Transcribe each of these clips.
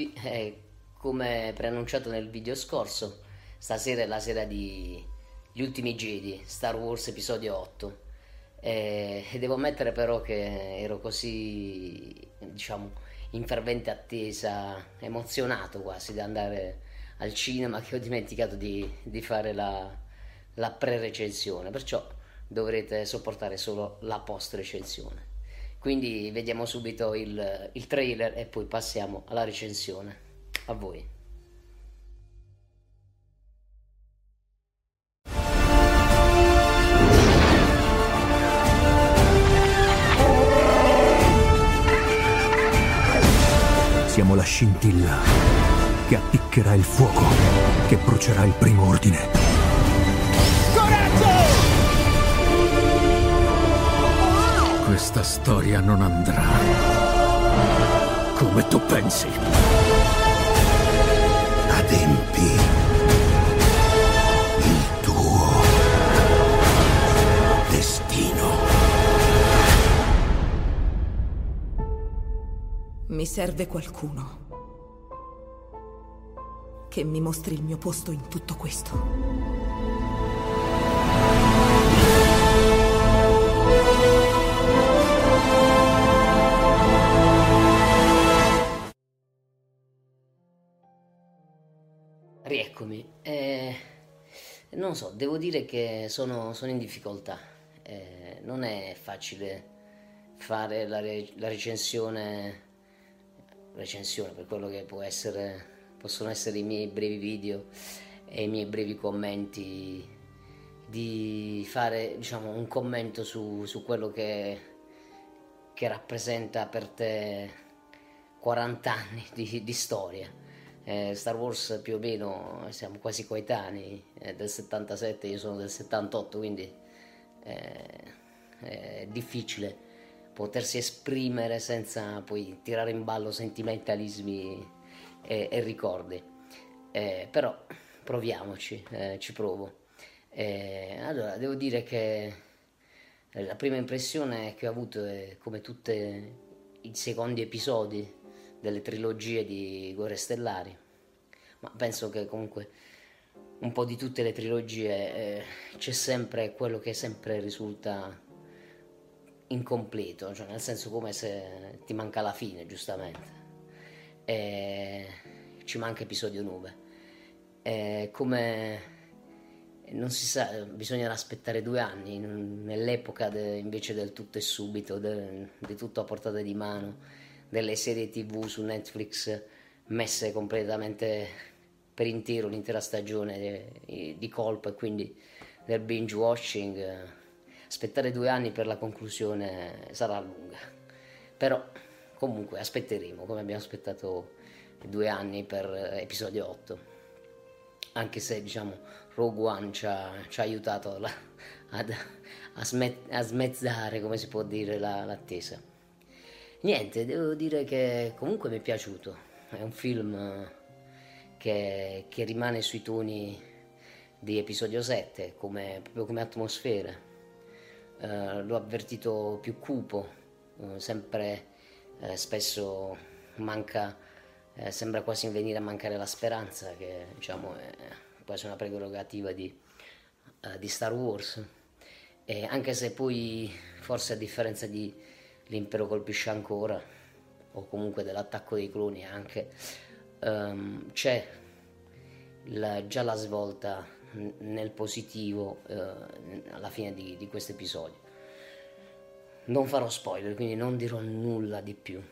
Tutti, eh, come preannunciato nel video scorso, stasera è la sera di Gli ultimi Jedi, Star Wars episodio 8. Eh, e devo ammettere però che ero così, diciamo, in fervente attesa, emozionato quasi di andare al cinema che ho dimenticato di, di fare la, la pre-recensione, perciò dovrete sopportare solo la post-recensione. Quindi vediamo subito il, il trailer e poi passiamo alla recensione. A voi. Siamo la scintilla che appiccherà il fuoco, che brucerà il primo ordine. Questa storia non andrà come tu pensi. Adempi il tuo destino. Mi serve qualcuno che mi mostri il mio posto in tutto questo. Rieccomi. Eh, non so, devo dire che sono, sono in difficoltà. Eh, non è facile fare la, re- la recensione, recensione per quello che essere, possono essere i miei brevi video e i miei brevi commenti, di fare diciamo, un commento su, su quello che, che rappresenta per te 40 anni di, di storia. Eh, Star Wars più o meno siamo quasi coetanei, è del 77, io sono del 78, quindi eh, è difficile potersi esprimere senza poi tirare in ballo sentimentalismi e, e ricordi. Eh, però proviamoci, eh, ci provo. Eh, allora, devo dire che la prima impressione che ho avuto è come tutti i secondi episodi delle trilogie di Guerre Stellari, ma penso che comunque un po' di tutte le trilogie eh, c'è sempre quello che sempre risulta incompleto, cioè nel senso come se ti manca la fine, giustamente. E ci manca episodio 9. E come non si sa, bisognerà aspettare due anni, nell'epoca de, invece del tutto e subito, di tutto a portata di mano delle serie tv su Netflix messe completamente per intero l'intera stagione di, colpo e quindi del binge watching aspettare due anni per la conclusione sarà lunga. Però comunque aspetteremo come abbiamo aspettato due anni per episodio 8 anche se diciamo Rogue One ci ha, ci ha aiutato la, ad, a, smet, a, smezzare come si può dire la, l'attesa. Niente devo dire che comunque mi è piaciuto. È un film che, che rimane sui toni di episodio 7, come, proprio come atmosfera. Uh, l'ho avvertito più cupo, uh, sempre uh, spesso manca, sembra quasi venire a mancare la speranza, che diciamo è quasi una prerogativa di, di Star Wars. E anche se poi, forse a differenza di L'impero colpisce ancora, o comunque dell'attacco dei cloni anche, um, c'è la, già la svolta nel positivo uh, alla fine di, di questo episodio. Non farò spoiler, quindi non dirò nulla di più,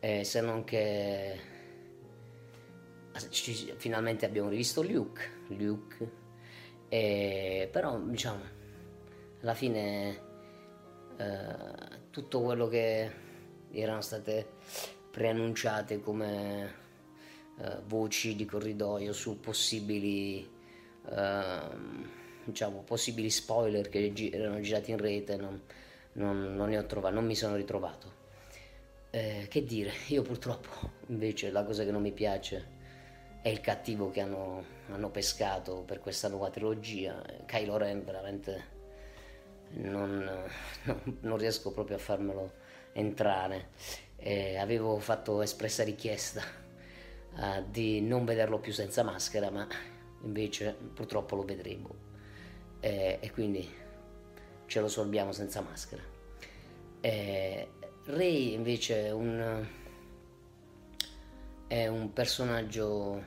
eh, se non che finalmente abbiamo rivisto Luke, Luke eh, però diciamo alla fine eh, tutto quello che erano state preannunciate come uh, voci di corridoio su possibili, uh, diciamo, possibili spoiler che gi- erano girati in rete, non, non, non, ne ho trovato, non mi sono ritrovato. Eh, che dire, io purtroppo invece la cosa che non mi piace è il cattivo che hanno, hanno pescato per questa nuova trilogia. Kylo Ren veramente non, non, non riesco proprio a farmelo entrare. Eh, avevo fatto espressa richiesta uh, di non vederlo più senza maschera, ma invece purtroppo lo vedremo. Eh, e quindi ce lo sorbiamo senza maschera. Eh, Ray invece è un, è un personaggio,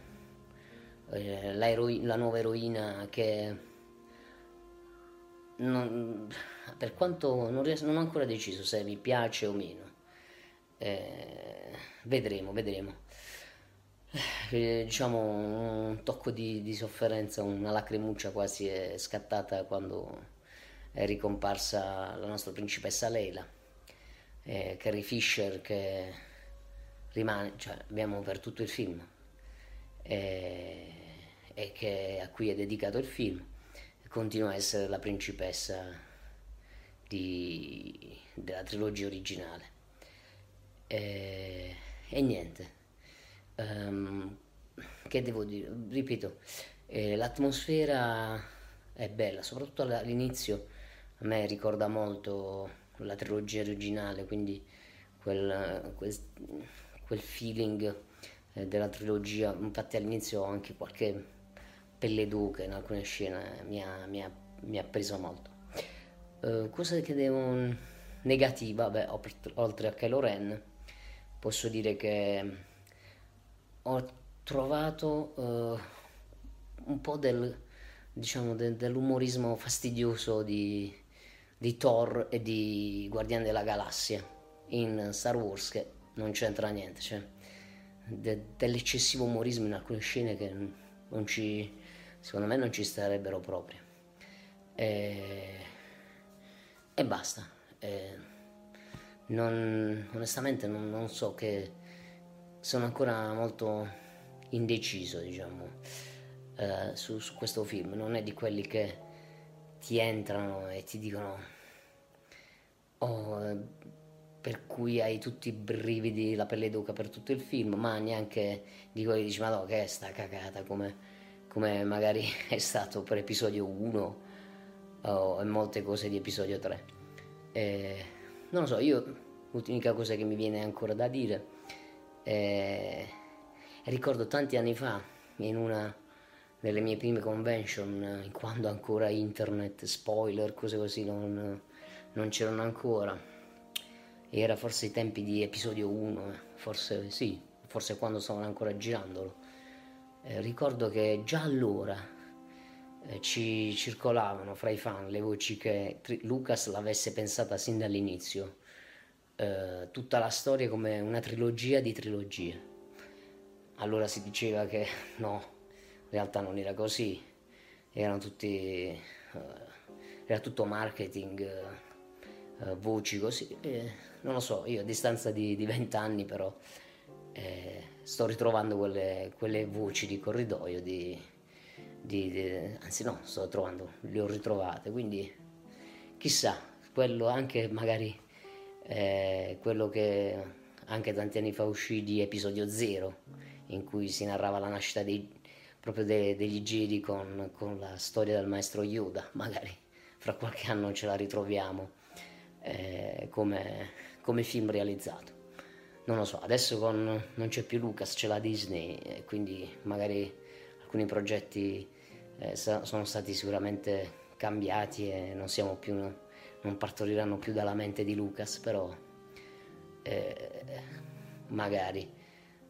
eh, la, nuova eroina che non, per quanto non, ries- non, ho ancora deciso se mi piace o meno. Eh, vedremo, vedremo. Eh, diciamo un tocco di, di, sofferenza, una lacrimuccia quasi è scattata quando è ricomparsa la nostra principessa Leila, eh, Carrie Fisher che rimane, cioè abbiamo per tutto il film eh, e che, a cui è dedicato il film continua a essere la principessa di, della trilogia originale. E, e niente, um, che devo dire? Ripeto, eh, l'atmosfera è bella, soprattutto all'inizio a me ricorda molto la trilogia originale, quindi quel, quel, quel feeling eh, della trilogia, infatti all'inizio ho anche qualche pelle d'uca in alcune scene mi ha, mi ha, mi ha preso molto. Uh, cosa che devo negativa, beh, oltre a Kylo Ren, posso dire che ho trovato uh, un po' del, diciamo, de, dell'umorismo fastidioso di, di Thor e di Guardiani della Galassia in Star Wars che non c'entra niente, cioè de, dell'eccessivo umorismo in alcune scene che non ci, secondo me non ci starebbero proprio. E, e basta. E non, onestamente non, non, so che sono ancora molto indeciso, diciamo, eh, su, su questo film. Non è di quelli che ti entrano e ti dicono oh, per cui hai tutti i brividi, la pelle d'oca per tutto il film, ma neanche di quelli che dici ma no, che è sta cagata come come magari è stato per episodio 1 o in molte cose di episodio 3. E, non lo so, io l'unica cosa che mi viene ancora da dire è, ricordo tanti anni fa in una delle mie prime convention, quando ancora internet, spoiler, cose così non, non c'erano ancora. Era forse i tempi di episodio 1, forse sì, forse quando stavano ancora girandolo eh, ricordo che già allora eh, ci circolavano fra i fan le voci che Lucas l'avesse pensata sin dall'inizio eh, tutta la storia come una trilogia di trilogie. Allora si diceva che no, in realtà non era così, erano tutti, eh, era tutto marketing, eh, voci così, non lo so, io a distanza di, di 20 anni però eh, sto ritrovando quelle, quelle, voci di corridoio, di, di, di, anzi no, sto trovando, le ho ritrovate, quindi chissà, quello anche magari eh, quello che anche tanti anni fa uscì di episodio zero, in cui si narrava la nascita dei, proprio de, degli giri con, con, la storia del maestro Yoda, magari fra qualche anno ce la ritroviamo eh, come, come, film realizzato. Non lo so, adesso con, non c'è più Lucas, c'è la Disney, quindi magari alcuni progetti eh, sono stati sicuramente cambiati e non siamo più non partoriranno più dalla mente di Lucas, però eh, magari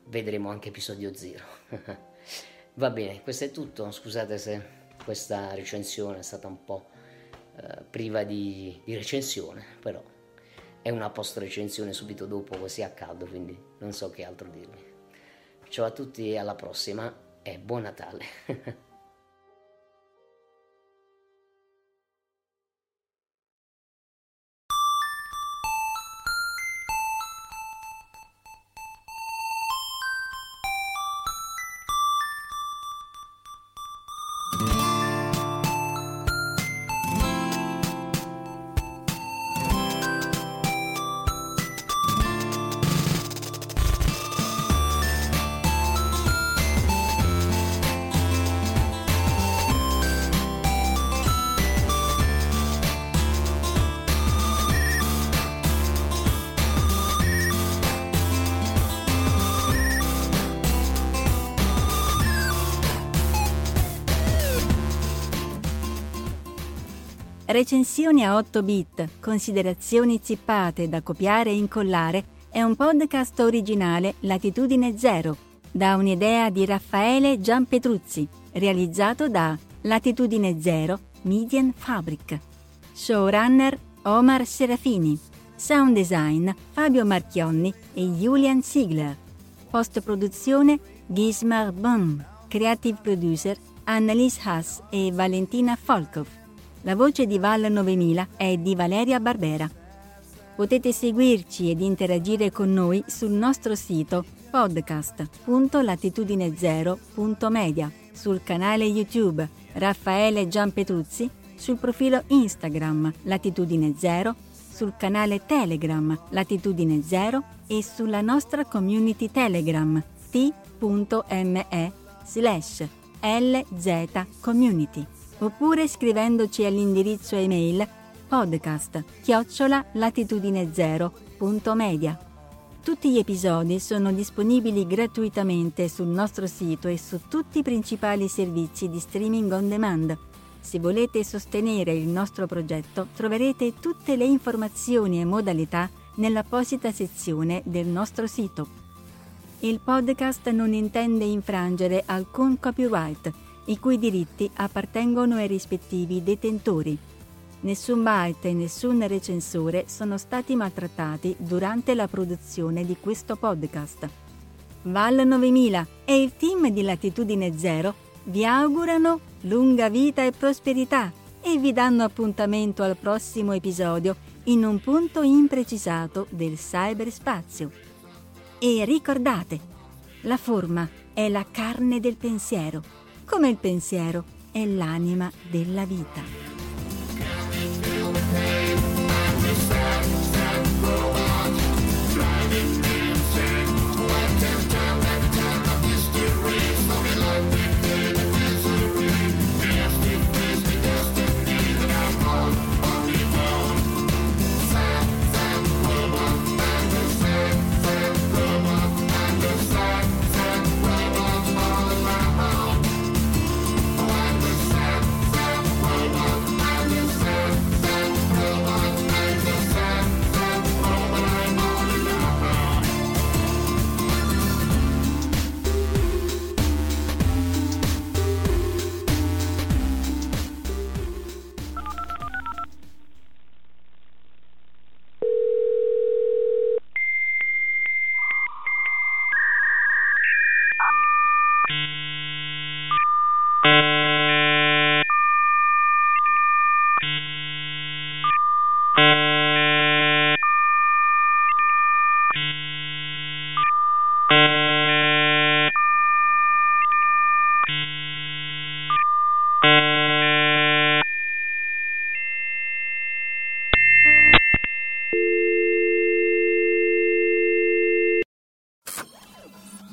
vedremo anche episodio zero. Va bene, questo è tutto, scusate se questa recensione è stata un po' eh, priva di, di, recensione, però è una post recensione subito dopo così a caldo, quindi non so che altro dirvi. Ciao a tutti e alla prossima e buon Natale! Recensioni a 8 bit, considerazioni zippate da copiare e incollare è un podcast originale Latitudine Zero, da un'idea di Raffaele Gianpetruzzi, realizzato da Latitudine Zero Median Fabric. Showrunner Omar Serafini. Sound design Fabio Marchionni e Julian Ziegler. Post produzione Gismar Bum. Creative producer Annalise Haas e Valentina Folkov. La voce di Val 9000 è di Valeria Barbera. Potete seguirci ed interagire con noi sul nostro sito podcast.latitudinezero.media, sul canale YouTube Raffaele Gianpetruzzi, sul profilo Instagram Latitudine Zero, sul canale Telegram Latitudine Zero e sulla nostra community Telegram t.me slash lzcommunity oppure scrivendoci all'indirizzo email podcast chiocciola latitudinezero.media. Tutti gli episodi sono disponibili gratuitamente sul nostro sito e su tutti i principali servizi di streaming on demand. Se volete sostenere il nostro progetto troverete tutte le informazioni e modalità nell'apposita sezione del nostro sito. Il podcast non intende infrangere alcun copyright i cui diritti appartengono ai rispettivi detentori. Nessun byte e nessun recensore sono stati maltrattati durante la produzione di questo podcast. Val 9000 e il team di Latitudine Zero vi augurano lunga vita e prosperità e vi danno appuntamento al prossimo episodio in un punto imprecisato del cyberspazio. E ricordate, la forma è la carne del pensiero come il pensiero è l'anima della vita.